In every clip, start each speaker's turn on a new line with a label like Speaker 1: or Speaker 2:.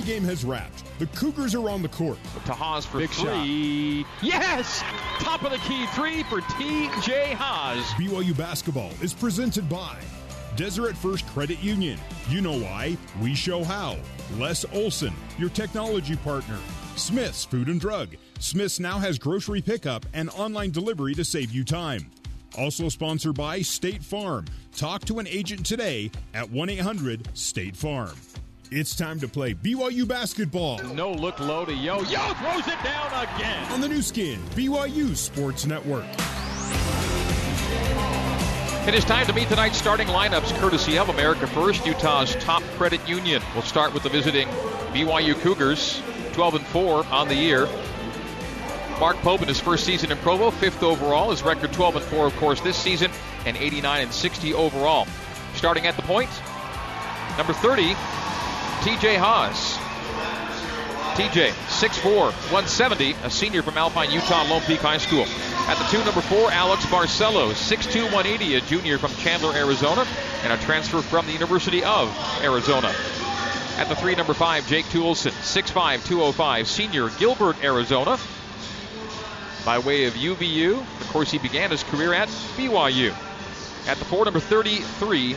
Speaker 1: pregame has wrapped. The Cougars are on the court.
Speaker 2: To Haws for
Speaker 3: Big
Speaker 2: three. Yes! Top of the key three for TJ Haws.
Speaker 1: BYU basketball is presented by Deseret First Credit Union. You know why? We show how. Les Olson, your technology partner. Smith's Food and Drug. Smith's now has grocery pickup and online delivery to save you time. Also sponsored by State Farm. Talk to an agent today at 1 800 State Farm. It's time to play BYU basketball
Speaker 2: No look low to Yo. Yo throws it down again.
Speaker 1: on the Nu Skin, BYU Sports Network.
Speaker 2: It is time to meet tonight's starting lineups courtesy of America First, Utah's top credit union. We'll start with the visiting BYU Cougars, 12 and 4 on the year. Mark Pope in his first season in Provo, fifth overall. His record 12 and 4, of course, this season, and 89 and 60 overall. Starting at the point, number 30, TJ Haws. TJ, 6'4, 170, a senior from Alpine, Utah, Lone Peak High School. At the two, number four, Alex Barcelo, 6'2, 180, a junior from Chandler, Arizona, and a transfer from the University of Arizona. At the three, number five, Jake Toolson, 6'5, 205, senior, Gilbert, Arizona. By way of UVU, of course, he began his career at BYU. At the four, number 33,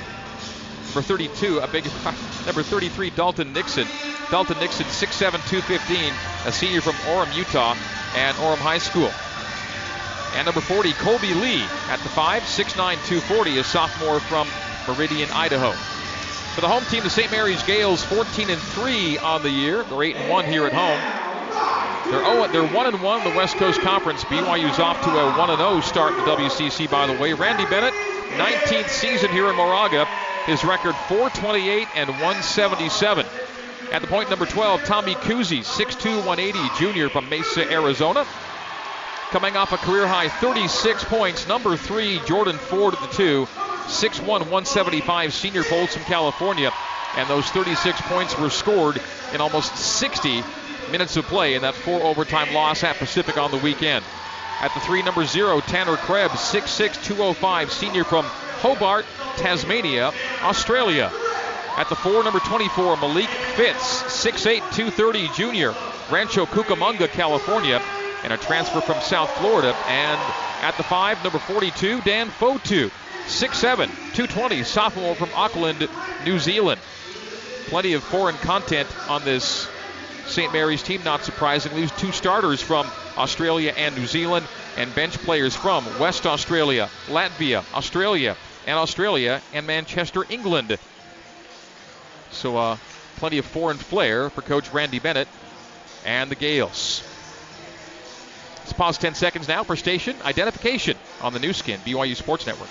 Speaker 2: number 32, a big number 33, Dalton Nixon. Dalton Nixon, 6'7", 215, a senior from Orem, Utah, and Orem High School. And number 40, Kolby Lee at the 5, 6'9", 240, a sophomore from Meridian, Idaho. For the home team, the St. Mary's Gales, 14 and 3 on the year. They're 8 and 1 here at home. They're 0, they're 1 and 1 in the West Coast Conference. BYU's off to a 1 and 0 start in the WCC, by the way. Randy Bennett, 19th season here in Moraga. His record 428 and 177. At the point number 12, Tommy Kuhse, 6'2, 180, junior from Mesa, Arizona. Coming off a career high 36 points. Number three, Jordan Ford at the two, 6'1, 175, senior Folsom, California. And those 36 points were scored in almost 60 minutes of play in that four overtime loss at Pacific on the weekend. At the three, number zero, Tanner Krebs, 6'6, 205, senior from Hobart, Tasmania, Australia. At the four, number 24, Malik Fitts, 6'8, 230, junior, Rancho Cucamonga, California, and a transfer from South Florida. And at the five, number 42, Dan Fotu, 6'7, 220, sophomore from Auckland, New Zealand. Plenty of foreign content on this St. Mary's team, not surprisingly. Two starters from Australia and New Zealand, and bench players from West Australia, Latvia, Australia, and Australia, and Manchester, England. So, uh, plenty of foreign flair for Coach Randy Bennett and the Gales. Let's pause 10 seconds now for station identification on the Nu Skin, BYU Sports Network.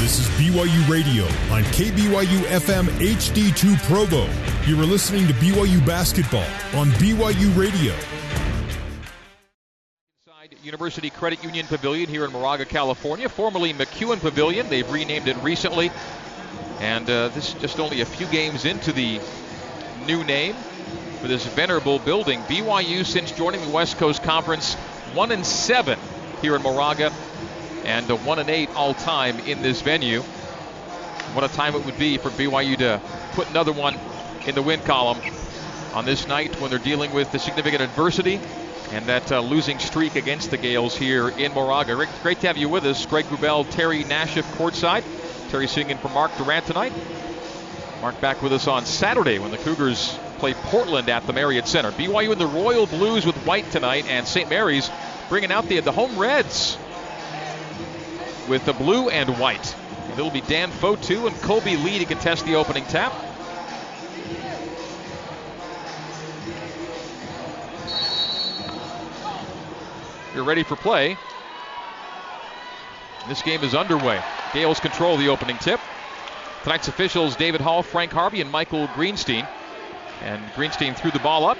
Speaker 1: This is BYU Radio on KBYU FM HD2 Provo. You are listening to BYU Basketball on BYU Radio.
Speaker 2: University Credit Union Pavilion here in Moraga, California, formerly McKeon Pavilion. They've renamed it recently. And uh, this is just only a few games into the new name for this venerable building. BYU, since joining the West Coast Conference, 1 and 7 here in Moraga, and uh, 1 and 8 all time in this venue. What a time it would be for BYU to put another one in the win column on this night when they're dealing with the significant adversity and that uh, losing streak against the Gales here in Moraga. Rick, great to have you with us. Greg Wrubell, Terry Nashif courtside. Terry singing for Mark Durrant tonight. Mark back with us on Saturday when the Cougars play Portland at the Marriott Center. BYU in the Royal Blues with white tonight, and St. Mary's bringing out the, the home Reds with the blue and white. It'll be Dan Fotu and Kolby Lee to contest the opening tap. You're ready for play. This game is underway. Gales control the opening tip. Tonight's officials David Hall, Frank Harvey, and Michael Greenstein. And Greenstein threw the ball up.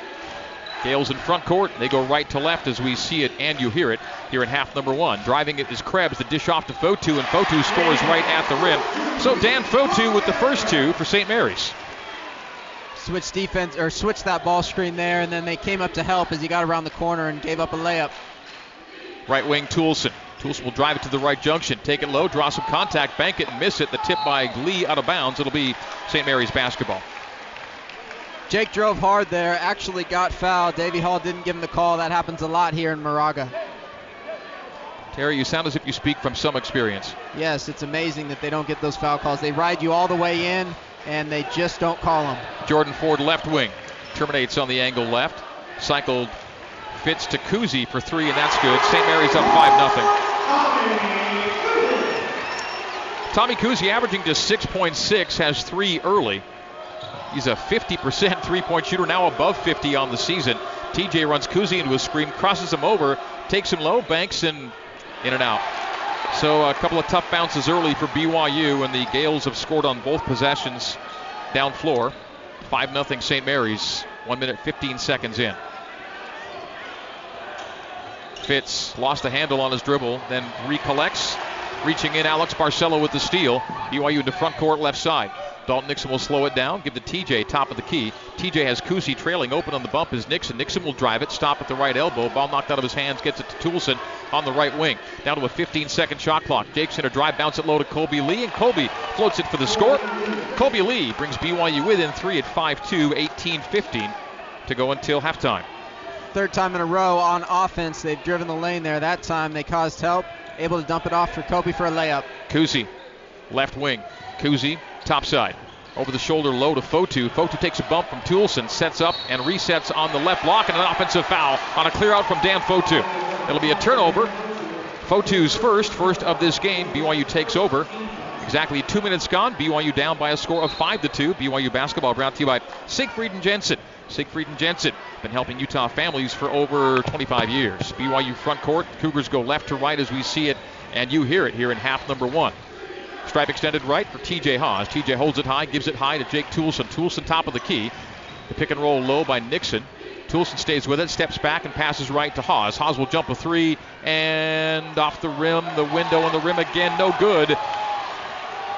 Speaker 2: Gales in front court. They go right to left as we see it and you hear it here in half number one. Driving it is Krebs. The dish off to Fotu, and Fotu scores right at the rim. So Dan Fotu with the first two for St. Mary's.
Speaker 4: Switch defense or switch that ball screen there, and then they came up to help as he got around the corner and gave up a layup.
Speaker 2: Right wing Toolson. Toolson will drive it to the right junction, take it low, draw some contact, bank it, and miss it. The tip by Lee out of bounds. It'll be St. Mary's basketball.
Speaker 4: Jake drove hard there, actually got fouled. Davy Hall didn't give him the call. That happens a lot here in Moraga.
Speaker 2: Terry, you sound as if you speak from some experience.
Speaker 4: Yes, it's amazing that they don't get those foul calls. They ride you all the way in, and they just don't call them.
Speaker 2: Jordan Ford, left wing, terminates on the angle left. Cycled Fitts to Kuhse for three, and that's good. St. Mary's up 5 0. Tommy Kuhse averaging just 6.6, has three early. He's a 50% three point shooter, now above 50 on the season. TJ runs Kuhse into a screen, crosses him over, takes him low, banks, and in and out. So a couple of tough bounces early for BYU, and the Gaels have scored on both possessions down floor. 5 0 St. Mary's, 1 minute 15 seconds in. Fitts lost the handle on his dribble, then recollects. Reaching in, Alex Barcelo with the steal. BYU into front court, left side. Dalton Nixon will slow it down, give to TJ, top of the key. TJ has Kuhse trailing open on the bump is Nixon. Nixon will drive it, stop at the right elbow. Ball knocked out of his hands, gets it to Toolson on the right wing. Down to a 15 second shot clock. Jake's in a drive, bounce it low to Kolby Lee, and Kolby floats it for the score. Kolby Lee brings BYU within three at 5 2, 18 15 to go until halftime.
Speaker 4: Third time in a row on offense, they've driven the lane there. That time they caused help, able to dump it off for Kolby for a layup.
Speaker 2: Kuhse, left wing. Kuhse, top side. Over the shoulder low to Fotu. Fotu takes a bump from Toolson, sets up and resets on the left block, and an offensive foul on a clear out from Dan Fotu. It'll be a turnover. Fotu's first, first of this game. BYU takes over. Exactly two minutes gone. BYU down by a score of five to two. BYU basketball brought to you by Siegfried and Jensen. Siegfried and Jensen been helping Utah families for over 25 years. BYU front court. Cougars go left to right as we see it, and you hear it here in half number one. Stripe extended right for TJ Haws. TJ holds it high, gives it high to Jake Toolson. Toolson top of the key. The pick and roll low by Nixon. Toolson stays with it, steps back and passes right to Haws. Haws will jump a three and off the rim, the window and the rim again, no good.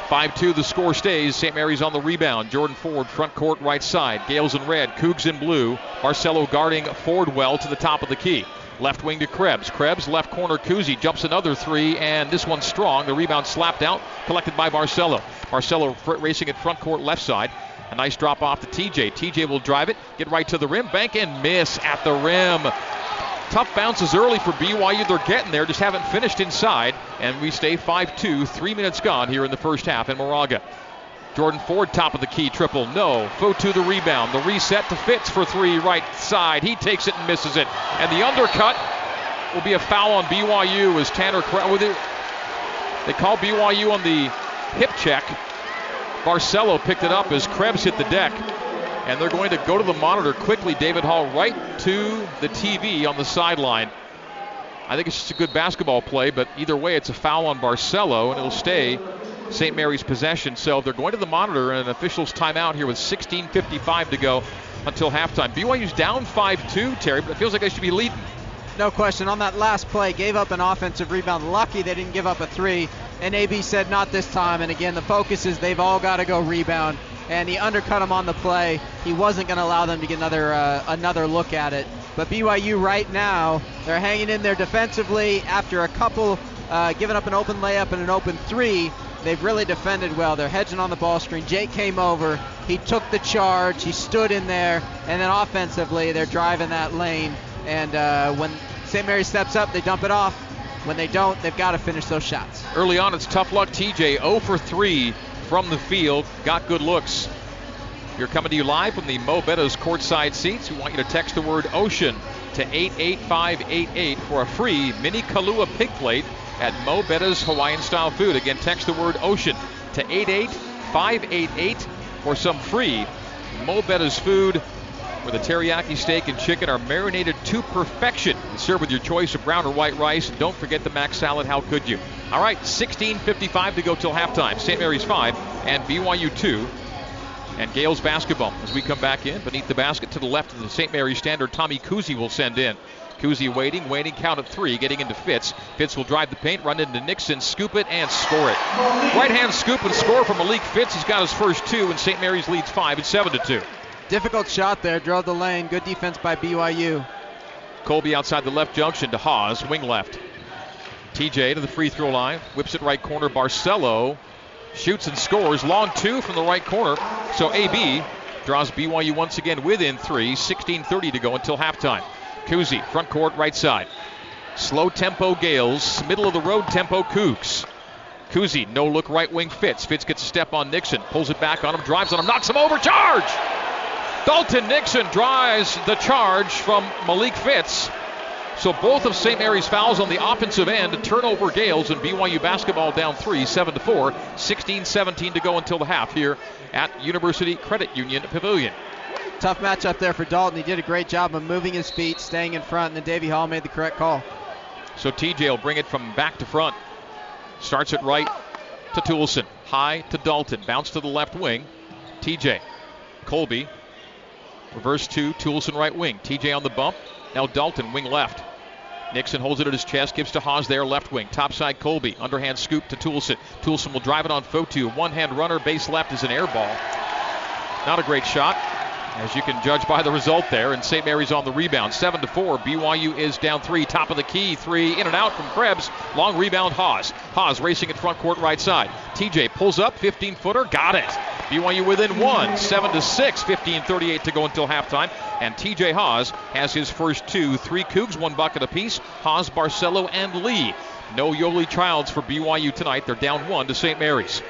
Speaker 2: 5 2, the score stays. St. Mary's on the rebound. Jordan Ford, front court, right side. Gales in red, Cougs in blue. Barcelo guarding Ford well to the top of the key. Left wing to Krebs. Krebs, left corner, Kuhse jumps another three, and this one's strong. The rebound slapped out, collected by Barcelo. Barcelo racing at front court, left side. A nice drop off to TJ. TJ will drive it, get right to the rim, bank and miss at the rim. Tough bounces early for BYU. They're getting there, just haven't finished inside. And we stay 5 2, three minutes gone here in the first half in Moraga. Jordan Ford, top of the key, triple, no. Fotu the rebound. The reset to Fitts for three, right side. He takes it and misses it. And the undercut will be a foul on BYU as Tanner. Oh, they call BYU on the hip check. Barcelo picked it up as Krebs hit the deck and they're going to go to the monitor quickly. David Hall right to the TV on the sideline. I think it's just a good basketball play, but either way, it's a foul on Barcelo, and it'll stay St. Mary's possession. So they're going to the monitor, and an official's timeout here with 16:55 to go until halftime. BYU's down 5-2, Terry, but it feels like they should be leading.
Speaker 4: No question. On that last play, gave up an offensive rebound. Lucky they didn't give up a three. And AB said not this time. And again, the focus is they've all got to go rebound and he undercut him on the play. He wasn't going to allow them to get another uh, another look at it. But BYU right now, they're hanging in there defensively after a couple uh, giving up an open layup and an open three. They've really defended well. They're hedging on the ball screen. Jake came over. He took the charge. He stood in there. And then offensively, they're driving that lane. And uh, when St. Mary steps up, they dump it off. When they don't, they've got to finish those shots.
Speaker 2: Early on, it's tough luck. TJ 0 for 3 from the field. Got good looks. We're coming to you live from the Mo' Bettahs courtside seats. We want you to text the word ocean to 88588 for a free mini Kalua pig plate at Mo' Bettahs Hawaiian style food. Again, text the word ocean to 88588 for some free Mo' Bettahs food where the teriyaki steak and chicken are marinated to perfection. And serve with your choice of brown or white rice. And don't forget the mac salad. How could you? All right, 16:55 to go till halftime. St. Mary's five and BYU two. And Gaels basketball as we come back in beneath the basket to the left of the St. Mary's standard. Tommy Kuhse will send in. Kuhse waiting, waiting, count of three, getting into Fitts. Fitts will drive the paint, run into Nixon, scoop it, and score it. Right hand scoop and score from Malik Fitts. He's got his first two, and St. Mary's leads five. It's seven to two.
Speaker 4: Difficult shot there, drove the lane. Good defense by BYU.
Speaker 2: Kolby outside the left junction to Haws, wing left. TJ to the free throw line, whips it right corner. Barcelo shoots and scores. Long two from the right corner. So AB draws BYU once again within three. 16:30 to go until halftime. Kuhse, front court, right side. Slow tempo Gales, middle of the road tempo Cougs. Kuhse, no look right wing Fitts. Fitts gets a step on Nixon, pulls it back on him, drives on him, knocks him over, charge! Dalton Nixon drives the charge from Malik Fitts. So both of St. Mary's fouls on the offensive end, turnover Gales, and BYU basketball down three, 7 to 4, 16 17 to go until the half here at University Credit Union Pavilion.
Speaker 4: Tough matchup there for Dalton. He did a great job of moving his feet, staying in front, and then Davy Hall made the correct call.
Speaker 2: So TJ will bring it from back to front. Starts it right to Toolson. High to Dalton. Bounce to the left wing. TJ. Kolby. Reverse to Toolson right wing. TJ on the bump. Now Dalton wing left. Nixon holds it at his chest, gives to Haws there, left wing. Topside Kolby. Underhand scoop to Toolson. Toolson will drive it on Fotu. One hand runner, base left is an air ball. Not a great shot as you can judge by the result there. And St. Mary's on the rebound, seven to four. BYU is down three, top of the key, three in and out from Krebs. Long rebound, Haws. Haws racing at front court, right side. TJ pulls up, 15 footer, got it. BYU within one, seven to six, 15:38 to go until halftime. And TJ Haws has his first two, three Cougs, one bucket apiece. Haws, Barcelo, and Lee. No Yoeli Childs for BYU tonight. They're down one to St. Mary's.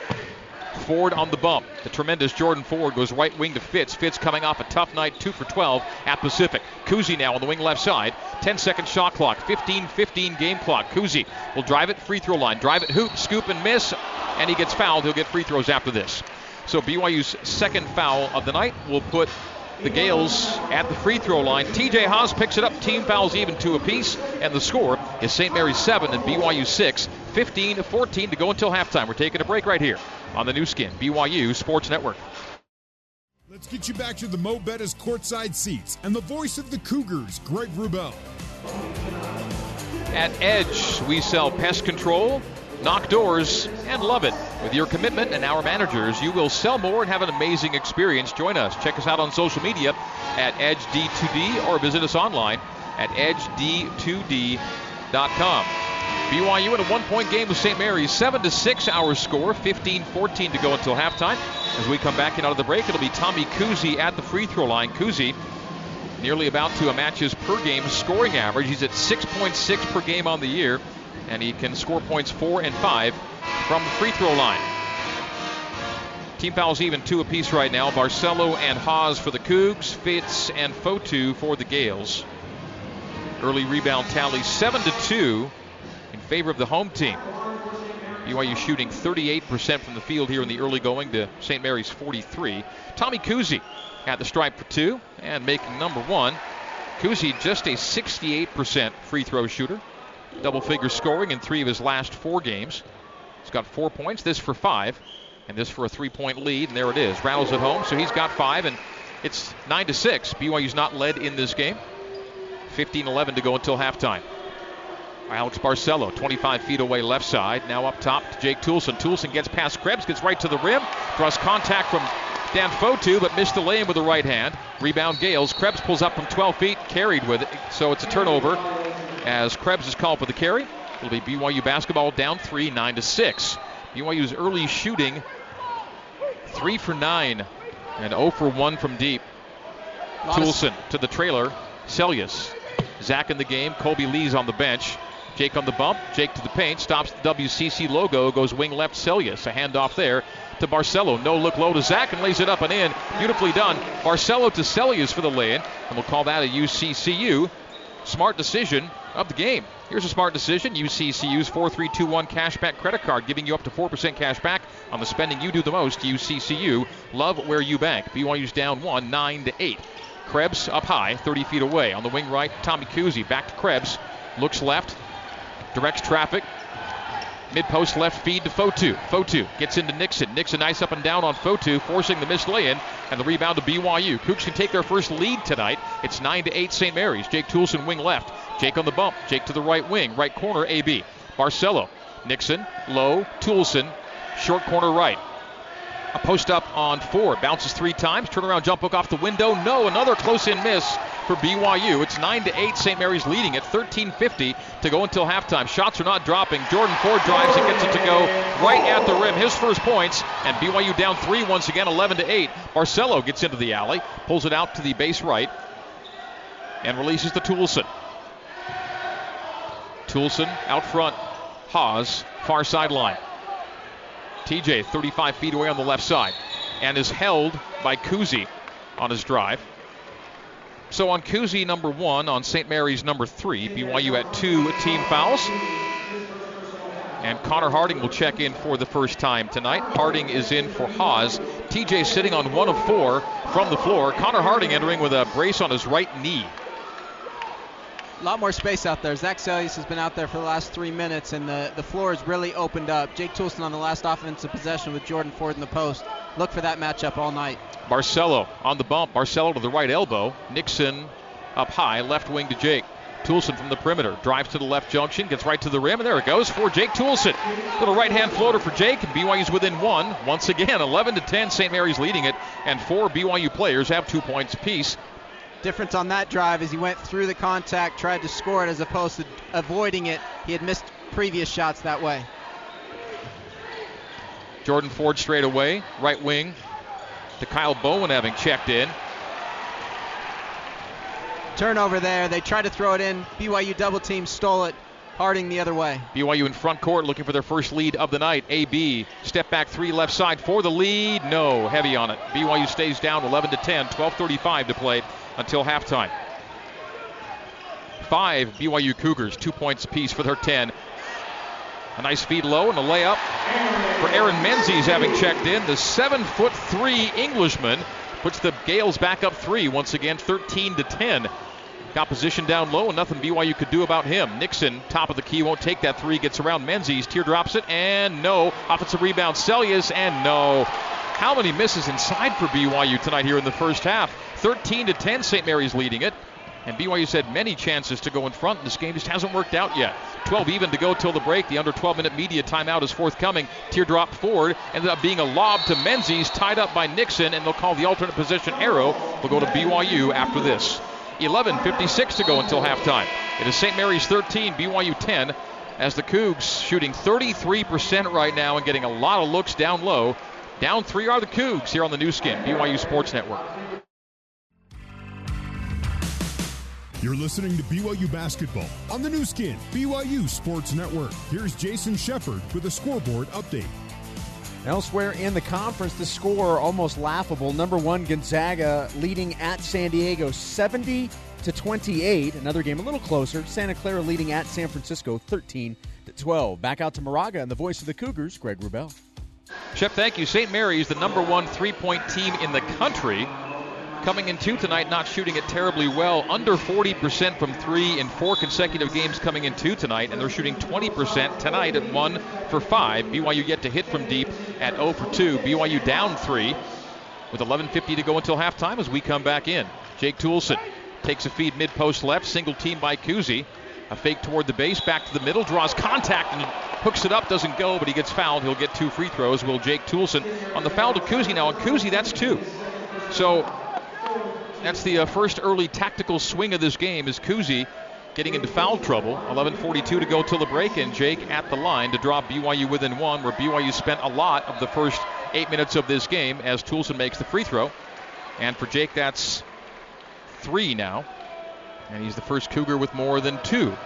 Speaker 2: Ford on the bump. The tremendous Jordan Ford goes right wing to Fitts. Fitts coming off a tough night, 2 for 12 at Pacific. Kuhse now on the wing left side. 10 second shot clock, 15 15 game clock. Kuhse will drive it free throw line, drive it hoop, scoop, and miss, and he gets fouled. He'll get free throws after this. So BYU's second foul of the night will put the Gales at the free throw line. TJ Haws picks it up. Team fouls even two apiece. And the score is St. Mary's 7 and BYU 6. 15 to 14 to go until halftime. We're taking a break right here on the Nu Skin, BYU Sports Network.
Speaker 1: Let's get you back to the Mo' Bettahs courtside seats and the voice of the Cougars, Greg Wrubell.
Speaker 2: At Edge, we sell pest control, knock doors, and love it. With your commitment and our managers, you will sell more and have an amazing experience. Join us. Check us out on social media at EdgeD2D or visit us online at EdgeD2D.com. BYU in a one-point game with St. Mary's, seven to six. Our score, 15-14 to go until halftime. As we come back in out of the break, it'll be Tommy Kuhse at the free throw line. Kuhse nearly about to a match's per game scoring average. He's at 6.6 per game on the year, and he can score points four and five from the free throw line. Team fouls even two apiece right now. Barcelo and Haws for the Cougs, Fitts and Fotu for the Gales. Early rebound tally seven to two favor of the home team. BYU shooting 38% from the field here in the early going to St. Mary's 43. Tommy Kuhse at the stripe for two and making number one. Kuhse just a 68% free throw shooter. Double figure scoring in three of his last four games. He's got four points, this for five, and this for a three point lead, and there it is. Rattles at home, so he's got five, and it's 9 to 6. BYU's not led in this game. 15 11 to go until halftime. Alex Barcelo, 25 feet away left side. Now up top to Jake Toolson. Toolson gets past Krebs, gets right to the rim. Draws contact from Dan Fotu, but missed the lane with the right hand. Rebound Gales. Krebs pulls up from 12 feet, carried with it. So it's a turnover as Krebs is called for the carry. It'll be BYU basketball down three, 9 to 6. BYU's early shooting, 3 for 9 and 0 for 1 from deep. Toolson to the trailer. Seljaas. Zach in the game. Kolby Lee's on the bench. Jake on the bump. Jake to the paint. Stops the WCC logo. Goes wing left. Seljaas. A handoff there to Barcelo. No look low to Zach and lays it up and in. Beautifully done. Barcelo to Seljaas for the lay in. And we'll call that a UCCU. Smart decision of the game. Here's a smart decision. UCCU's 4321 cashback credit card giving you up to 4% cash back on the spending you do the most. UCCU. Love where you bank. BYU's down one, 9 to 8. Krebs up high, 30 feet away. On the wing right, Tommy Kuhse back to Krebs. Looks left, directs traffic. Mid post left feed to Fotu. Fotu gets into Nixon. Nixon nice up and down on Fotu, forcing the missed lay in and the rebound to BYU. Cougs can take their first lead tonight. It's 9 to 8 St. Mary's. Jake Toolson wing left. Jake on the bump. Jake to the right wing. Right corner AB. Barcelo. Nixon. Low. Toolson. Short corner right. A post up on four. Bounces three times. Turnaround jump hook off the window. No. Another close in miss for BYU. It's 9 to 8. St. Mary's leading at 13:50 to go until halftime. Shots are not dropping. Jordan Ford drives and gets it to go right at the rim. His first points, and BYU down three once again, 11 to 8. Barcelo gets into the alley, pulls it out to the base right, and releases to Toolson. Toolson out front. Haws, far sideline. TJ 35 feet away on the left side and is held by Kuhse on his drive. So on Kuhse number one, on St. Mary's number three, BYU at two team fouls. And Connor Harding will check in for the first time tonight. Harding is in for Haws. TJ sitting on one of four from the floor. Connor Harding entering with a brace on his right knee.
Speaker 4: A lot more space out there. Zac Seljaas has been out there for the last three minutes, and the, the floor has really opened up. Jake Toolson on the last offensive possession with Jordan Ford in the post. Look for that matchup all night.
Speaker 2: Barcelo on the bump. Barcelo to the right elbow. Nixon up high, left wing to Jake. Toolson from the perimeter drives to the left junction, gets right to the rim, and there it goes for Jake Toolson. Little right hand floater for Jake, and BYU's within one. Once again, 11 to 10, St. Mary's leading it, and four BYU players have two points apiece.
Speaker 4: Difference on that drive is he went through the contact, tried to score it as opposed to avoiding it. He had missed previous shots that way.
Speaker 2: Jordan Ford straight away, right wing to Kyle Bowen having checked in.
Speaker 4: Turnover there. They tried to throw it in. BYU double team stole it. Harding the other way.
Speaker 2: BYU in front court looking for their first lead of the night. AB step back three left side for the lead. No, heavy on it. BYU stays down 11 to 10. 12:35 to play until halftime. Five BYU Cougars, two points apiece for their 10. A nice feed low and a layup for Aaron Menzies having checked in. The seven foot three Englishman puts the Gales back up three once again, 13 to 10. Got position down low and nothing BYU could do about him. Nixon, top of the key, won't take that three. Gets around Menzies, teardrops it, and no. Offensive rebound, Seljaas, and no. How many misses inside for BYU tonight here in the first half? 13 to 10, St. Mary's leading it. And BYU's had many chances to go in front, and this game just hasn't worked out yet. 12 even to go till the break. The under 12 minute media timeout is forthcoming. Teardrop forward ended up being a lob to Menzies, tied up by Nixon, and they'll call the alternate position arrow. We'll go to BYU after this. 11:56 to go until halftime. It is St. Mary's 13, BYU 10, as the Cougs shooting 33% right now and getting a lot of looks down low. Down three are the Cougs here on the Nu Skin, BYU Sports Network.
Speaker 1: You're listening to BYU Basketball on the Nu Skin, BYU Sports Network. Here's Jason Shepard with a scoreboard update.
Speaker 3: Elsewhere in the conference, the score almost laughable. Number one, Gonzaga leading at San Diego 70 to 28. Another game a little closer. Santa Clara leading at San Francisco 13 to 12. Back out to Moraga and the voice of the Cougars, Greg Wrubell.
Speaker 2: Shep, thank you. St. Mary's, the number one three point team in the country. Coming in two tonight, not shooting it terribly well. Under 40% from three in four consecutive games coming in two tonight, and they're shooting 20% tonight at one for five. BYU yet to hit from deep at 0 for 2. BYU down three with 11.50 to go until halftime as we come back in. Jake Toolson takes a feed mid post left, single team by Kuhse. A fake toward the base, back to the middle, draws contact and hooks it up, doesn't go, but he gets fouled. He'll get two free throws. Will Jake Toolson on the foul to Kuhse now? On Kuhse, that's two. So that's the uh, first early tactical swing of this game is Kuhse getting into foul trouble. 11:42 to go till the break, and Jake at the line to drop BYU within one, where BYU spent a lot of the first eight minutes of this game as Toolson makes the free throw. And for Jake, that's three now, and he's the first Cougar with more than two.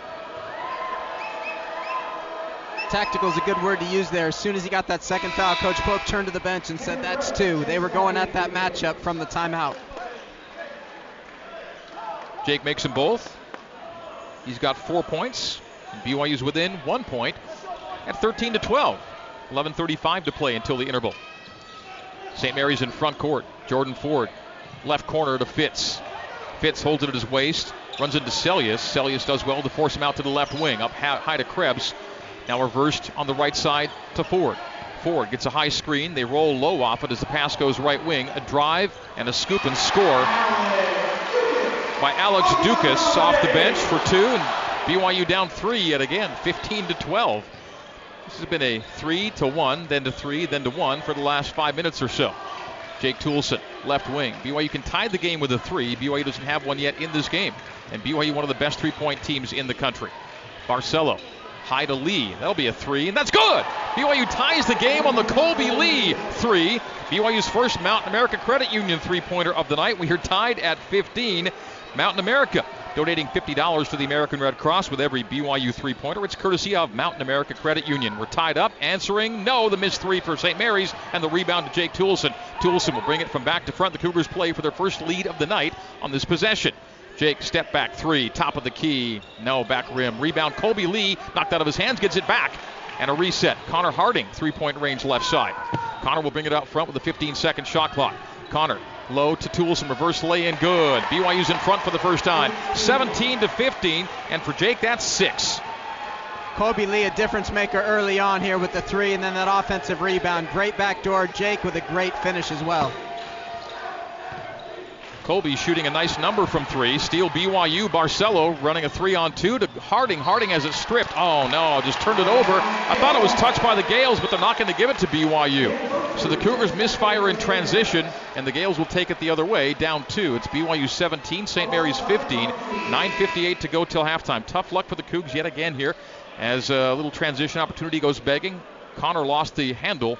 Speaker 4: Tactical is a good word to use there. As soon as he got that second foul, Coach Pope turned to the bench and said, That's two. They were going at that matchup from the timeout.
Speaker 2: Jake makes them both. He's got four points. BYU's within one point at 13 to 12. 11:35 to play until the interval. St. Mary's in front court. Jordan Ford, left corner to Fitts. Fitts holds it at his waist, runs into Seljaas. Seljaas does well to force him out to the left wing, up high to Krebs. Now reversed on the right side to Ford. Ford gets a high screen. They roll low off it as the pass goes right wing. A drive and a scoop and score by Alex Ducas off the bench for two, and BYU down three yet again, 15 to 12. This has been a three to one, then to three, then to one for the last five minutes or so. Jake Toolson, left wing. BYU can tie the game with a three. BYU doesn't have one yet in this game. And BYU, one of the best three point teams in the country. Barcelo, high to Lee. That'll be a three, and that's good. BYU ties the game on the Kolby Lee three. BYU's first Mountain America Credit Union three pointer of the night. We are tied at 15. Mountain America donating $50 to the American Red Cross with every BYU three pointer. It's courtesy of Mountain America Credit Union. We're tied up, answering no, the missed three for St. Mary's, and the rebound to Jake Toolson. Toolson will bring it from back to front. The Cougars play for their first lead of the night on this possession. Jake, step back three, top of the key. No, back rim. Rebound, Kolby Lee, knocked out of his hands, gets it back. And a reset. Connor Harding, three point range left side. Connor will bring it out front with a 15 second shot clock. Connor low to Toolson reverse lay in good. BYU's in front for the first time. 17 to 15, and for Jake, that's six.
Speaker 4: Kolby Lee, a difference maker early on here with the three, and then that offensive rebound. Great backdoor. Jake with a great finish as well.
Speaker 2: Kolby shooting a nice number from three. Steal BYU. Barcelo running a three on two to Harding. Harding has it stripped. Oh no, just turned it over. I thought it was touched by the Gales, but they're not going to give it to BYU. So the Cougars misfire in transition, and the Gales will take it the other way, down two. It's BYU 17, St. Mary's 15. 9.58 to go till halftime. Tough luck for the Cougs yet again here as a little transition opportunity goes begging. Connor lost the handle,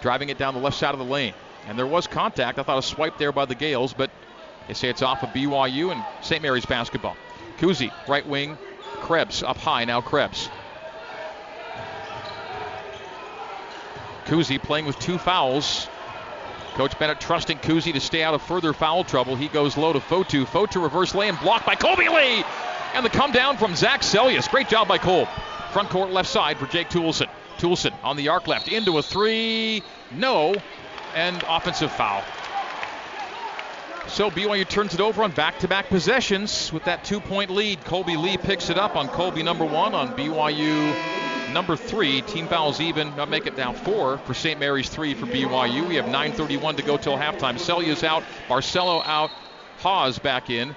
Speaker 2: driving it down the left side of the lane. And there was contact. I thought a swipe there by the Gales, but they say it's off of BYU and St. Mary's basketball. Kuhse, right wing. Krebs up high now. Krebs. Kuhse playing with two fouls. Coach Bennett trusting Kuhse to stay out of further foul trouble. He goes low to Fotu. Fotu reverse lay and blocked by Kolby Lee. And the come down from Zac Seljaas. Great job by Cole. Front court left side for Jake Toolson. Toolson on the arc left into a three. No. And offensive foul. So BYU turns it over on back-to-back possessions with that two-point lead. Kolby Lee picks it up on Kolby number one on BYU number three. Team fouls even. Now make it now four for St. Mary's three for BYU. We have 9:31 to go till halftime. Seljaas out. Barcelo out. Haws back in.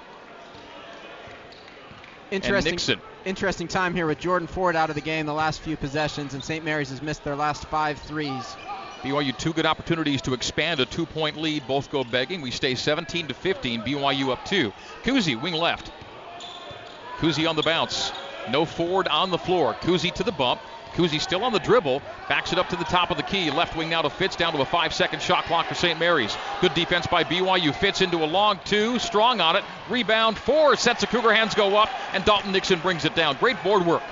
Speaker 4: Interesting. Interesting time here with Jordan Ford out of the game the last few possessions, and St. Mary's has missed their last five threes.
Speaker 2: BYU two good opportunities to expand a two-point lead. Both go begging. We stay 17 to 15. BYU up two. Kuhse wing left. Kuhse on the bounce. No Ford on the floor. Kuhse to the bump. Kuhse still on the dribble. Backs it up to the top of the key. Left wing now to Fitts down to a five-second shot clock for St. Mary's. Good defense by BYU. Fitts into a long two. Strong on it. Rebound four. Sets the Cougar hands go up, and Dalton Nixon brings it down. Great board work.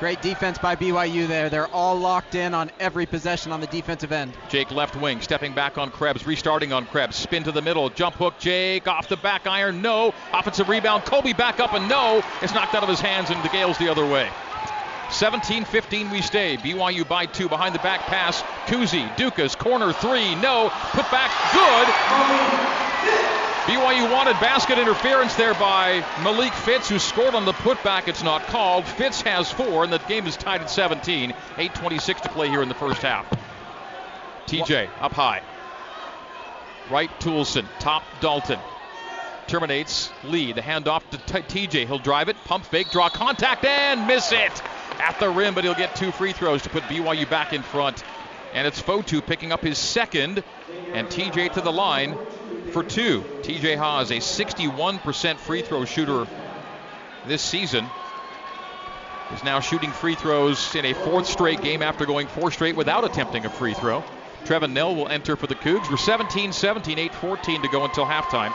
Speaker 4: Great defense by BYU there. They're all locked in on every possession on the defensive end.
Speaker 2: Jake left wing, stepping back on Krebs, restarting on Krebs. Spin to the middle, jump hook. Jake off the back iron, no. Offensive rebound. Kolby back up and no. It's knocked out of his hands and the Gales the other way. 17-15 we stay. BYU by two behind the back pass. Kuhse, Ducas, corner three, no. Put back, good. BYU wanted basket interference there by Malik Fitts, who scored on the putback. It's not called. Fitts has four, and the game is tied at 17. 8.26 to play here in the first half. TJ up high. Right Toolson, top Dalton. Terminates Lee. The handoff to t- TJ. He'll drive it, pump fake, draw contact, and miss it at the rim, but he'll get two free throws to put BYU back in front. And it's Fotu picking up his second, and TJ to the line for two. TJ Haws, a 61% free throw shooter this season, is now shooting free throws in a fourth straight game after going four straight without attempting a free throw. Trevin Knell will enter for the Cougs. We're 17 17, 8 14 to go until halftime.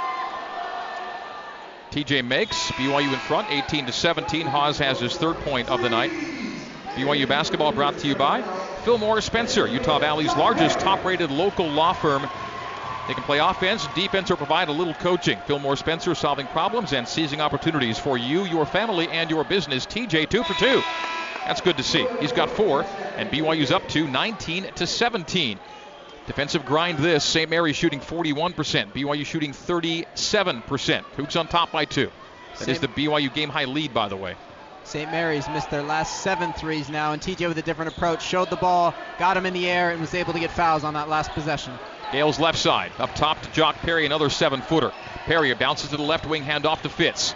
Speaker 2: TJ makes BYU in front, 18 to 17. Haws has his third point of the night. BYU basketball brought to you by Fillmore Spencer, Utah Valley's largest top-rated local law firm. They can play offense, defense, or provide a little coaching. Fillmore Spencer solving problems and seizing opportunities for you, your family, and your business. TJ two for two. That's good to see. He's got four, and BYU's up to 19 to 17. Defensive grind this. St. Mary's shooting 41%. BYU shooting 37%. Cougs on top by two. That is the BYU game high lead, by the way.
Speaker 4: St. Mary's missed their last seven threes now, and TJ with a different approach showed the ball, got him in the air, and was able to get fouls on that last possession.
Speaker 2: Gales left side. Up top to Jock Perry, another seven footer. Perry bounces to the left wing, hand off to Fitts.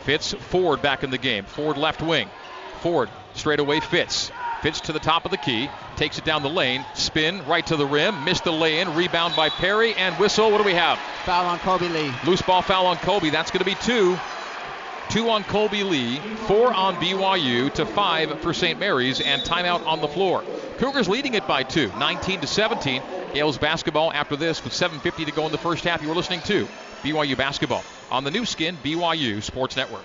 Speaker 2: Fitts Ford back in the game. Ford left wing. Ford straight away Fitts. Fitts to the top of the key, takes it down the lane, spin right to the rim, missed the lay in, rebound by Perry, and whistle. What do we have?
Speaker 4: Foul on Kolby Lee.
Speaker 2: Loose ball foul on Kolby. That's going to be two. Two on Kolby Lee, four on BYU to five for St. Mary's, and timeout on the floor. Cougars leading it by two, 19 to 17. Gales basketball after this with 7:50 to go in the first half. You are listening to BYU basketball on the Nu Skin BYU Sports Network.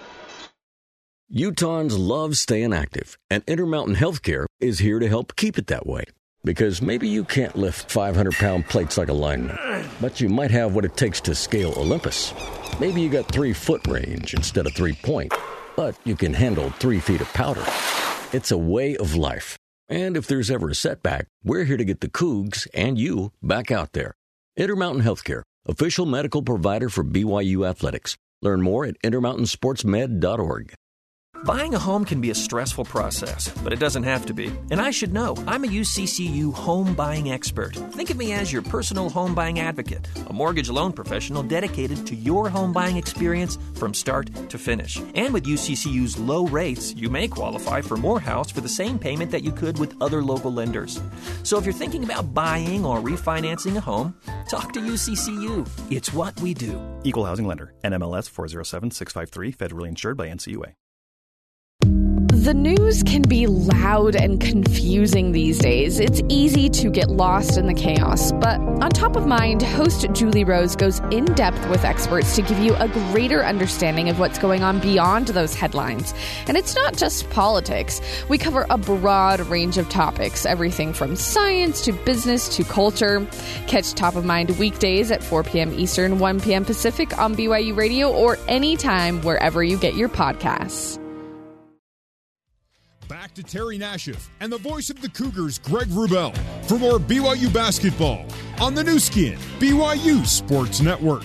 Speaker 5: Utahns love staying active, and Intermountain Healthcare is here to help keep it that way. Because maybe you can't lift 500 pound plates like a lineman, but you might have what it takes to scale Olympus. Maybe you got three foot range instead of three point, but you can handle three feet of powder. It's a way of life. And if there's ever a setback, we're here to get the Cougs and you back out there. Intermountain Healthcare, official medical provider for BYU Athletics. Learn more at intermountainsportsmed.org.
Speaker 6: Buying a home can be a stressful process, but it doesn't have to be. And I should know. I'm a UCCU home buying expert. Think of me as your personal home buying advocate, a mortgage loan professional dedicated to your home buying experience from start to finish. And with UCCU's low rates, you may qualify for more house for the same payment that you could with other local lenders. So if you're thinking about buying or refinancing a home, talk to UCCU. It's what we do.
Speaker 7: Equal Housing Lender, NMLS 407653, federally insured by NCUA.
Speaker 8: The news can be loud and confusing these days. It's easy to get lost in the chaos. But on top of mind, host Julie Rose goes in depth with experts to give you a greater understanding of what's going on beyond those headlines. And it's not just politics. We cover a broad range of topics, everything from science to business to culture. Catch Top of Mind weekdays at 4 p.m. Eastern, 1 p.m. Pacific on BYU Radio or anytime wherever you get your podcasts.
Speaker 1: Back to Terry Nashif and the voice of the Cougars, Greg Wrubell, for more BYU basketball on the Nu Skin, BYU Sports Network.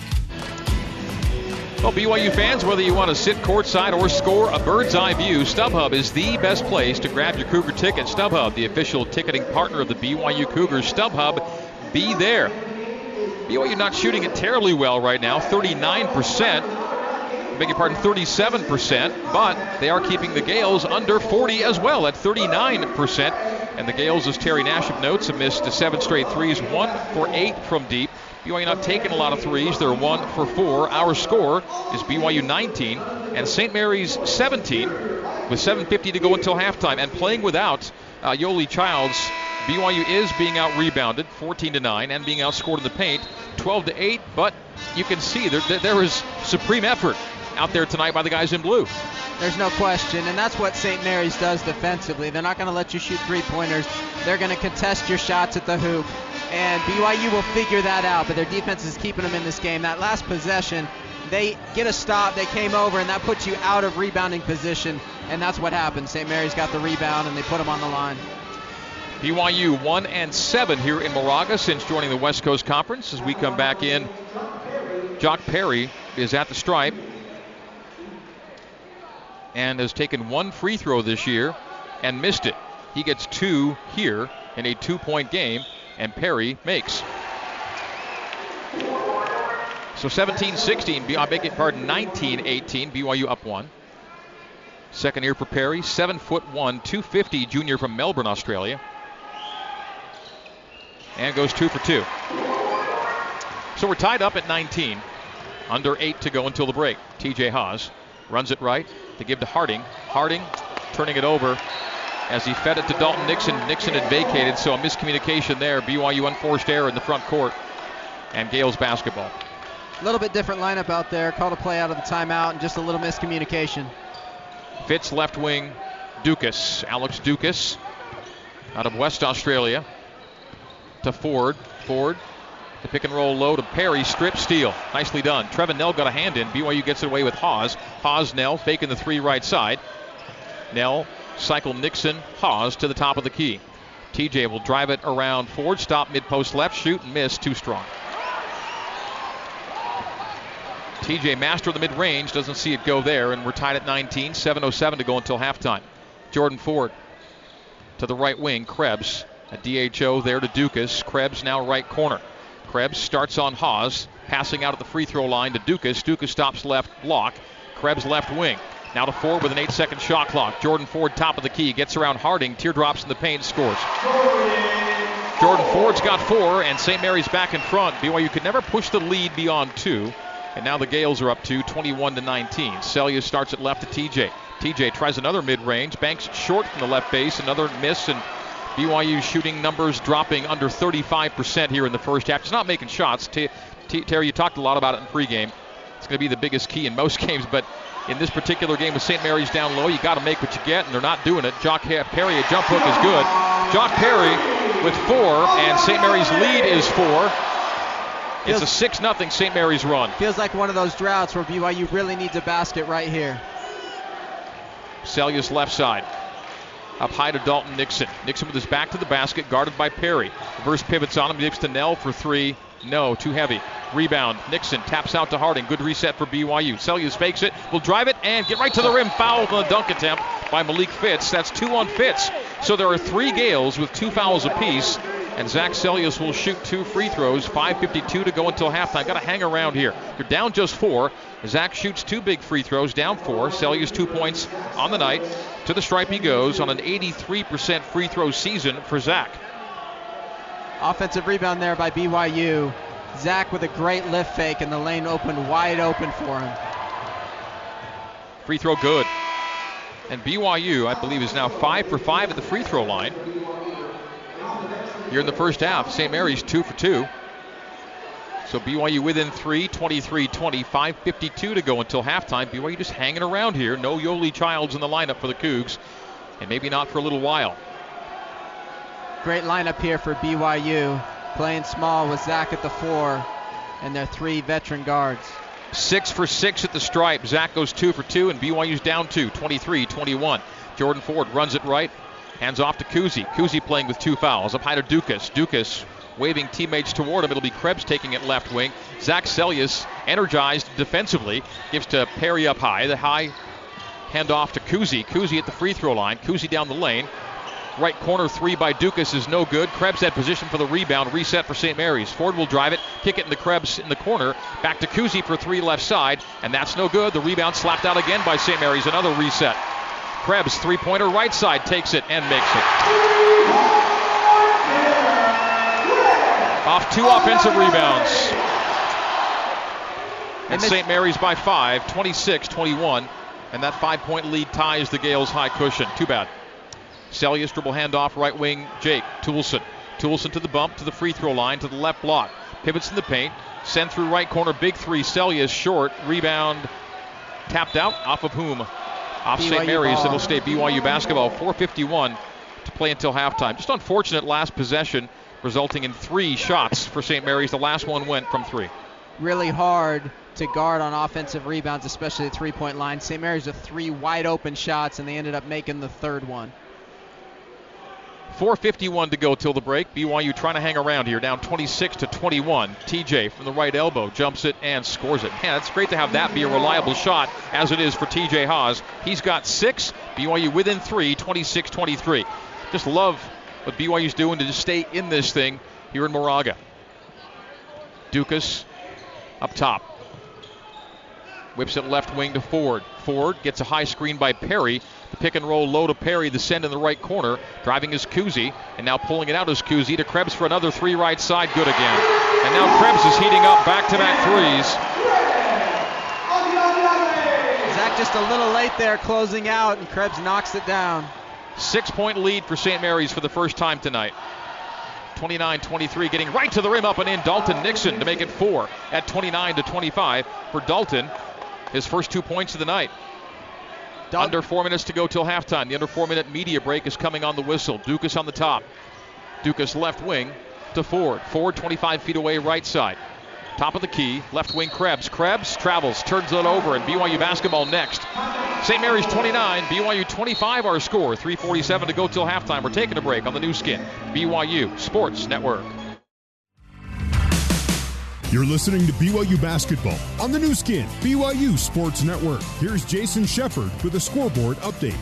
Speaker 2: Well, BYU fans, whether you want to sit courtside or score a bird's eye view, StubHub is the best place to grab your Cougar ticket. StubHub, the official ticketing partner of the BYU Cougars. StubHub, be there. BYU not shooting it terribly well right now, 39% beg your pardon, 37%, but they are keeping the Gales under 40 as well at 39%. And the Gales, as Terry Nashif notes, have missed seven straight threes, one for eight from deep. BYU not taking a lot of threes. They're one for four. Our score is BYU 19 and St. Mary's 17 with 7.50 to go until halftime. And playing without uh, Yoeli Childs, BYU is being out rebounded 14 to 9 and being outscored in the paint 12 to 8. But you can see there, there is supreme effort out there tonight by the guys in blue.
Speaker 4: There's no question, and that's what St. Mary's does defensively. They're not going to let you shoot three pointers. They're going to contest your shots at the hoop, and BYU will figure that out. But their defense is keeping them in this game. That last possession, they get a stop. They came over, and that puts you out of rebounding position, and that's what happened. St. Mary's got the rebound, and they put them on the line.
Speaker 2: BYU one and seven here in Moraga since joining the West Coast Conference. As we come back in, Jock Perry is at the stripe and has taken one free throw this year and missed it. He gets two here in a two point game, and Perry makes. So 17 16, I beg your pardon, 19 18, BYU up one. Second year for Perry, 7 foot 1, 250 junior from Melbourne, Australia. And goes 2 for 2. So we're tied up at 19. Under 8 to go until the break. TJ Haws runs it right to give to Harding. Harding turning it over as he fed it to Dalton Nixon. Nixon had vacated, so a miscommunication there. BYU unforced error in the front court. And Gales basketball.
Speaker 4: A little bit different lineup out there. Called a play out of the timeout and just a little miscommunication.
Speaker 2: Fitts left wing Ducas. Alex Dukas out of West Australia to Ford. Ford the pick and roll low to Perry. Strip steal. Nicely done. Trevin Knell got a hand in. BYU gets it away with Haws. Haws Knell faking the three right side. Knell, cycle Nixon. Haws to the top of the key. TJ will drive it around Ford. Stop mid post left. Shoot and miss. Too strong. TJ master the mid range. Doesn't see it go there. And we're tied at 19. 7.07 to go until halftime. Jordan Ford to the right wing. Krebs. A DHO there to Ducas. Krebs now right corner. Krebs starts on Haws, passing out at the free throw line to Ducas. Ducas stops left block. Krebs left wing. Now to Ford with an eight second shot clock. Jordan Ford, top of the key, gets around Harding, teardrops in the paint, scores. Jordan Ford's got four, and St. Mary's back in front. BYU could never push the lead beyond two. And now the Gales are up to 21 to 19. Seljaas starts at left to TJ. TJ tries another mid-range, banks short from the left base, another miss, and BYU shooting numbers dropping under 35% here in the first half. Just not making shots. T- T- Terry, you talked a lot about it in pregame. It's going to be the biggest key in most games, but in this particular game with St. Mary's down low, you got to make what you get, and they're not doing it. Jock Perry, a jump hook is good. Jock Perry with four, and St. Mary's lead is four. It's a 6 0 St. Mary's run.
Speaker 4: Feels like one of those droughts where BYU really needs a basket right here.
Speaker 2: Seljaas left side. Up high to Dalton Nixon. Nixon with his back to the basket, guarded by Perry. Reverse pivots on him, gives to Knell for three. No, too heavy. Rebound. Nixon taps out to Harding. Good reset for BYU. Seljaas fakes it, will drive it, and get right to the rim. Foul on the dunk attempt by Malik Fitts. That's two on Fitts. So there are three Gales with two fouls apiece. And Zac Seljaas will shoot two free throws. 5.52 to go until halftime. Got to hang around here. You're down just four. Zach shoots two big free throws, down four. Seljaas two points on the night. To the stripe he goes on an 83% free throw season for Zach.
Speaker 4: Offensive rebound there by BYU. Zach with a great lift fake, and the lane opened wide open for him.
Speaker 2: Free throw good. And BYU, I believe, is now five for five at the free throw line. Here in the first half, St. Mary's two for two. So BYU within three, 23 25, 52 to go until halftime. BYU just hanging around here. No Yoeli Childs in the lineup for the Cougs, and maybe not for a little while.
Speaker 4: Great lineup here for BYU. Playing small with Zach at the four and their three veteran guards.
Speaker 2: Six for six at the stripe. Zach goes two for two, and BYU's down two, 23 21. Jordan Ford runs it right, hands off to Kuhse. Kuhse playing with two fouls. Up high to Ducas. Ducas waving teammates toward him. It'll be Krebs taking it left wing. Zac Seljaas, energized defensively, gives to Perry up high. The high handoff to Kuhse. Kuhse at the free throw line. Kuhse down the lane. Right corner three by Ducas is no good. Krebs had position for the rebound. Reset for St. Mary's. Ford will drive it, kick it in the Krebs in the corner. Back to Kuhse for three left side, and that's no good. The rebound slapped out again by St. Mary's. Another reset. Krebs three pointer right side takes it and makes it. Off two offensive rebounds. And St. Mary's by five, 26 21. And that five point lead ties the Gales high cushion. Too bad. Seljaas dribble handoff, right wing, Jake. Toolson. Toolson to the bump, to the free throw line, to the left block. Pivots in the paint. Send through right corner, big three. Seljaas short. Rebound tapped out. Off of whom? Off St. Mary's. Ball. It'll stay BYU basketball. 4.51 to play until halftime. Just unfortunate last possession, resulting in three shots for St. Mary's. The last one went from three.
Speaker 4: Really hard to guard on offensive rebounds, especially the three point line. St. Mary's with three wide open shots, and they ended up making the third one.
Speaker 2: 4.51 to go till the break. BYU trying to hang around here, down 26 to 21. TJ from the right elbow jumps it and scores it. Man, it's great to have that be a reliable shot, as it is for TJ Haws. He's got six. BYU within three, 26 23. Just love what BYU's doing to just stay in this thing here in Moraga. Ducas up top. Whips it left wing to Ford. Ford gets a high screen by Perry. The pick and roll low to Perry. The send in the right corner. Driving is Kuhse. And now pulling it out is Kuhse to Krebs for another three right side. Good again. And now Krebs is heating up back to back threes.
Speaker 4: Zach just a little late there closing out, and Krebs knocks it down.
Speaker 2: Six point lead for St. Mary's for the first time tonight. 29 23, getting right to the rim up and in. Dalton Nixon to make it four at 29 to 25 for Dalton. His first two points of the night. Dalton. Under four minutes to go till halftime. The under four minute media break is coming on the whistle. Ducas on the top. Ducas left wing to Ford. Ford 25 feet away, right side. Top of the key, left wing Krebs. Krebs travels, turns it over, and BYU basketball next. St. Mary's 29, BYU 25 our score. 347 to go till halftime. We're taking a break on the Nu Skin, BYU Sports Network.
Speaker 1: You're listening to BYU Basketball on the Nu Skin, BYU Sports Network. Here's Jason Shepard with a scoreboard update.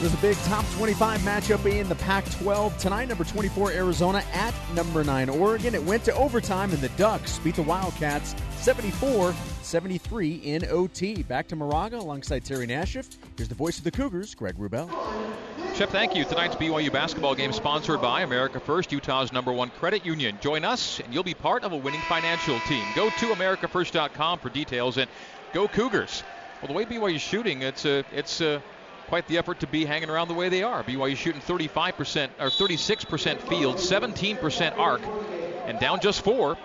Speaker 3: There's a big top 25 matchup in the Pac 12 tonight. Number 24, Arizona at number 9, Oregon. It went to overtime, and the Ducks beat the Wildcats 74 73 in OT. Back to Moraga alongside Terry Nashif. Here's the voice of the Cougars, Greg Wrubell.
Speaker 2: Chip, thank you. Tonight's BYU basketball game sponsored by America First, Utah's number one credit union. Join us, and you'll be part of a winning financial team. Go to AmericaFirst.com for details, and go Cougars. Well, the way BYU's shooting, it's a, it's a, quite the effort to be hanging around the way they are. BYU shooting 35% or 36% field, 17% arc, and down just four.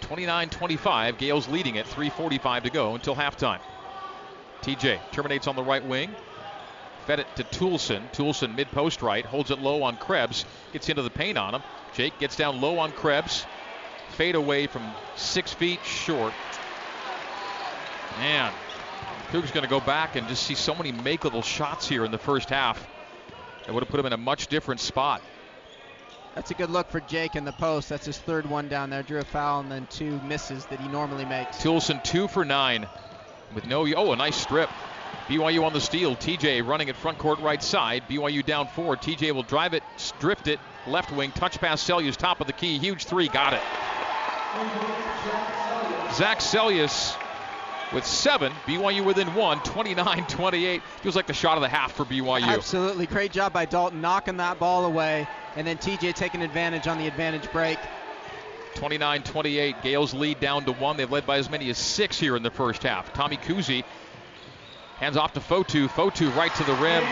Speaker 2: 29-25. Gales leading it. 3:45 to go until halftime. TJ terminates on the right wing. Fed it to Toolson. Toolson mid post right holds it low on Krebs. Gets into the paint on him. Jake gets down low on Krebs. Fade away from six feet short. Man, Cougars going to go back and just see so many makeable shots here in the first half. That would have put him in a much different spot.
Speaker 4: That's a good look for Jake in the post. That's his third one down there. Drew a foul and then two misses that he normally makes.
Speaker 2: Toolson two for nine with no. Oh, a nice strip. BYU on the steal. TJ running at front court right side. BYU down four. TJ will drive it, drift it, left wing, touch pass Seljaas, top of the key. Huge three. Got it. Zac Seljaas with seven. BYU within one, 29 28. Feels like the shot of the half for BYU.
Speaker 4: Absolutely. Great job by Dalton knocking that ball away. And then TJ taking advantage on the advantage break.
Speaker 2: 29 28. Gales lead down to one. They've led by as many as six here in the first half. Tommy Kuhse hands off to Fotu. Fotu right to the rim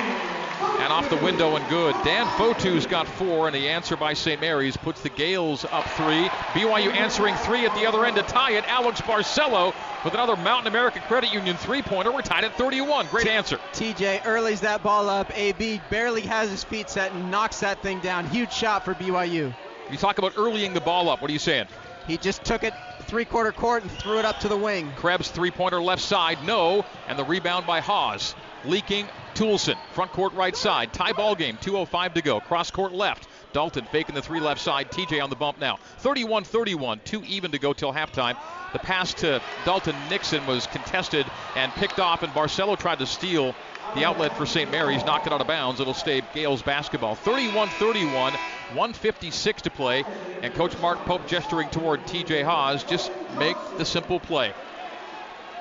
Speaker 2: and off the window and good. Dan Fotu's got four, and the answer by St. Mary's puts the Gales up three. BYU answering three at the other end to tie it. Alex Barcelo with another Mountain America Credit Union three-pointer. We're tied at 31. Great answer.
Speaker 4: TJ early's that ball up. AB barely has his feet set and knocks that thing down. Huge shot for BYU.
Speaker 2: You talk about earlying the ball up. What are you saying?
Speaker 4: He just took it three-quarter court and threw it up to the wing.
Speaker 2: Krebs three-pointer left side, no, and the rebound by Haws. Leaking Toolson, front court right side. Tie ball game, 2.05 to go. Cross court left. Dalton faking the three left side. TJ on the bump now. 31 31, two even to go till halftime. The pass to Dalton Nixon was contested and picked off, and Barcelo tried to steal the outlet for St. Mary's, knocked it out of bounds. It'll stay Gales basketball. 31 31, 156 to play, and Coach Mark Pope gesturing toward TJ Haws. Just make the simple play.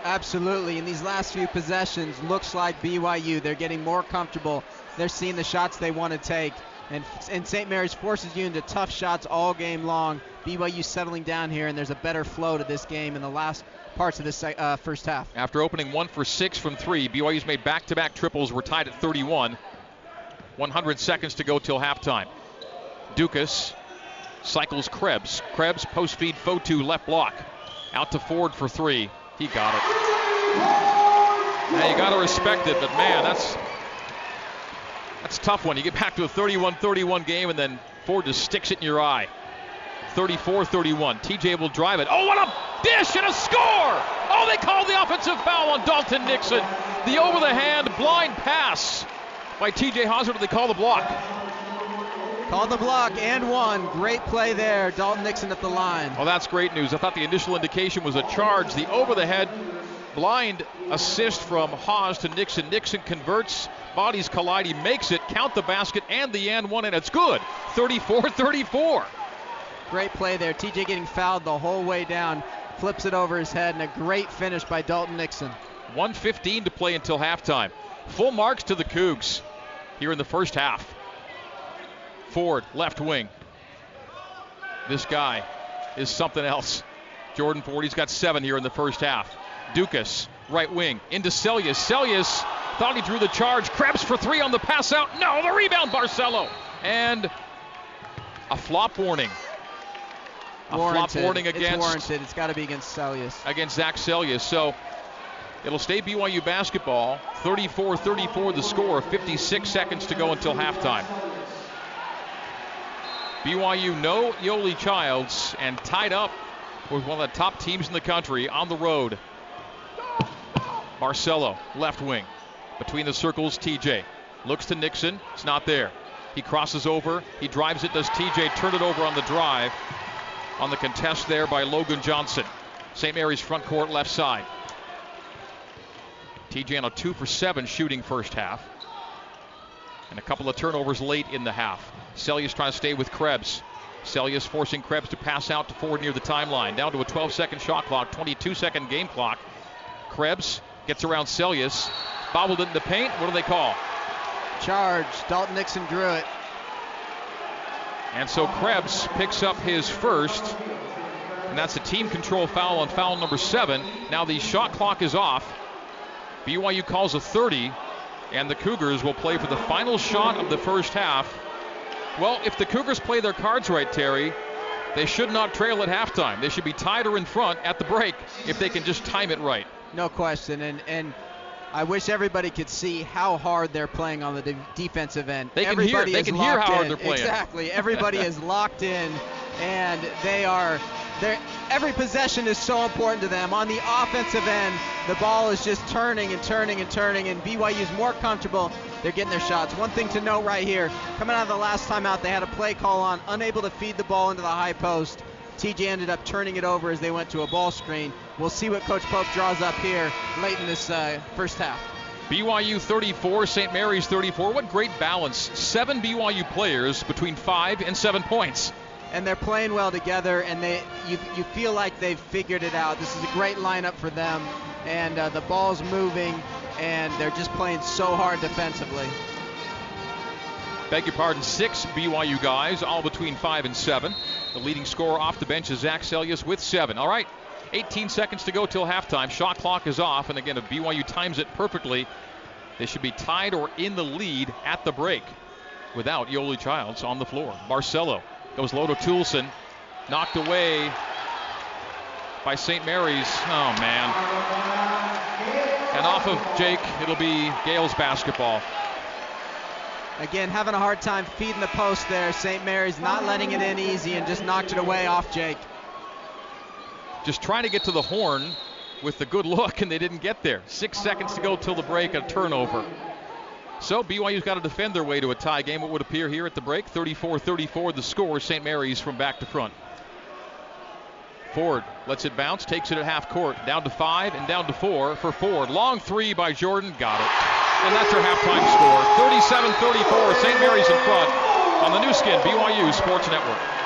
Speaker 4: Absolutely. In these last few possessions, looks like BYU. They're getting more comfortable. They're seeing the shots they want to take. And, and St. Mary's forces you into tough shots all game long. BYU settling down here, and there's a better flow to this game in the last parts of this uh, first half.
Speaker 2: After opening one for six from three, BYU's made back to back triples. We're tied at 31. 100 seconds to go till halftime. Ducas cycles Krebs. Krebs post feed Fotu left block. Out to Ford for three. He got it. Now you got to respect it, but man, that's that's a tough one. You get back to a 31-31 game, and then Ford just sticks it in your eye. 34-31. TJ will drive it. Oh, what a dish and a score! Oh, they called the offensive foul on Dalton Nixon. The over-the-hand blind pass by TJ Hauser. They call the block.
Speaker 4: Called the block and one. Great play there. Dalton Nixon at the line.
Speaker 2: Well, that's great news. I thought the initial indication was a charge. The over-the-head blind assist from Haws to Nixon. Nixon converts. Bodies collide. He makes it. Count the basket and the and one, and it's good. 34-34.
Speaker 4: Great play there. TJ getting fouled the whole way down. Flips it over his head, and a great finish by Dalton Nixon.
Speaker 2: 115 to play until halftime. Full marks to the Cougs here in the first half. Ford, left wing. This guy is something else. Jordan Ford, he's got seven here in the first half. Ducas, right wing, into Seljaas. Seljaas thought he drew the charge. Krebs for three on the pass out. No, the rebound, Barcelo. And a flop warning. A
Speaker 4: warranted.
Speaker 2: flop warning against.
Speaker 4: It's warranted. It's got to be against Seljaas.
Speaker 2: Against Zac Seljaas. So it'll stay BYU basketball. 34-34 the score. 56 seconds to go until halftime. BYU no Yoeli Childs and tied up with one of the top teams in the country on the road. Barcelo, left wing. Between the circles, TJ. Looks to Nixon. It's not there. He crosses over. He drives it. Does TJ turn it over on the drive? On the contest there by Logan Johnson. St. Mary's front court left side. TJ on a two for seven shooting first half. And a couple of turnovers late in the half. Seljaas trying to stay with Krebs. Seljaas forcing Krebs to pass out to Ford near the timeline. Down to a 12 second shot clock, 22 second game clock. Krebs gets around Seljaas. Bobbled it in the paint. What do they call?
Speaker 4: Charge. Dalton Nixon drew it.
Speaker 2: And so Krebs picks up his first. And that's a team control foul on foul number seven. Now the shot clock is off. BYU calls a 30, and the Cougars will play for the final shot of the first half. Well, if the Cougars play their cards right, Terry, they should not trail at halftime. They should be tied or in front at the break if they can just time it right.
Speaker 4: No question. And and I wish everybody could see how hard they're playing on the de- defensive end.
Speaker 2: They can
Speaker 4: everybody
Speaker 2: hear. They can hear how hard
Speaker 4: in.
Speaker 2: they're playing.
Speaker 4: Exactly. Everybody is locked in, and they are. They're, every possession is so important to them. On the offensive end, the ball is just turning and turning and turning, and BYU is more comfortable. They're getting their shots. One thing to note right here, coming out of the last time out, they had a play call on, unable to feed the ball into the high post. TJ ended up turning it over as they went to a ball screen. We'll see what Coach Pope draws up here late in this uh, first half.
Speaker 2: BYU 34, St. Mary's 34. What great balance. Seven BYU players between five and seven points.
Speaker 4: And they're playing well together, and they you, you feel like they've figured it out. This is a great lineup for them, and uh, the ball's moving, and they're just playing so hard defensively.
Speaker 2: Beg your pardon, six BYU guys, all between five and seven. The leading scorer off the bench is Zac Seljaas with seven. All right, 18 seconds to go till halftime. Shot clock is off, and again, if BYU times it perfectly, they should be tied or in the lead at the break without Yoeli Childs on the floor. Barcelo goes low to Toolson, knocked away by St. Mary's. Oh, man. And off of Jake, it'll be Gales basketball.
Speaker 4: Again, having a hard time feeding the post there. St. Mary's not letting it in easy and just knocked it away off Jake.
Speaker 2: Just trying to get to the horn with the good look, and they didn't get there. Six seconds to go till the break, a turnover. So BYU's got to defend their way to a tie game, it would appear here at the break. 34 34 the score. St. Mary's from back to front. Ford lets it bounce, takes it at half court. Down to five and down to four for Ford. Long three by Jordan. Got it. And that's our halftime score. 37 34. St. Mary's in front on the Nu Skin BYU Sports Network.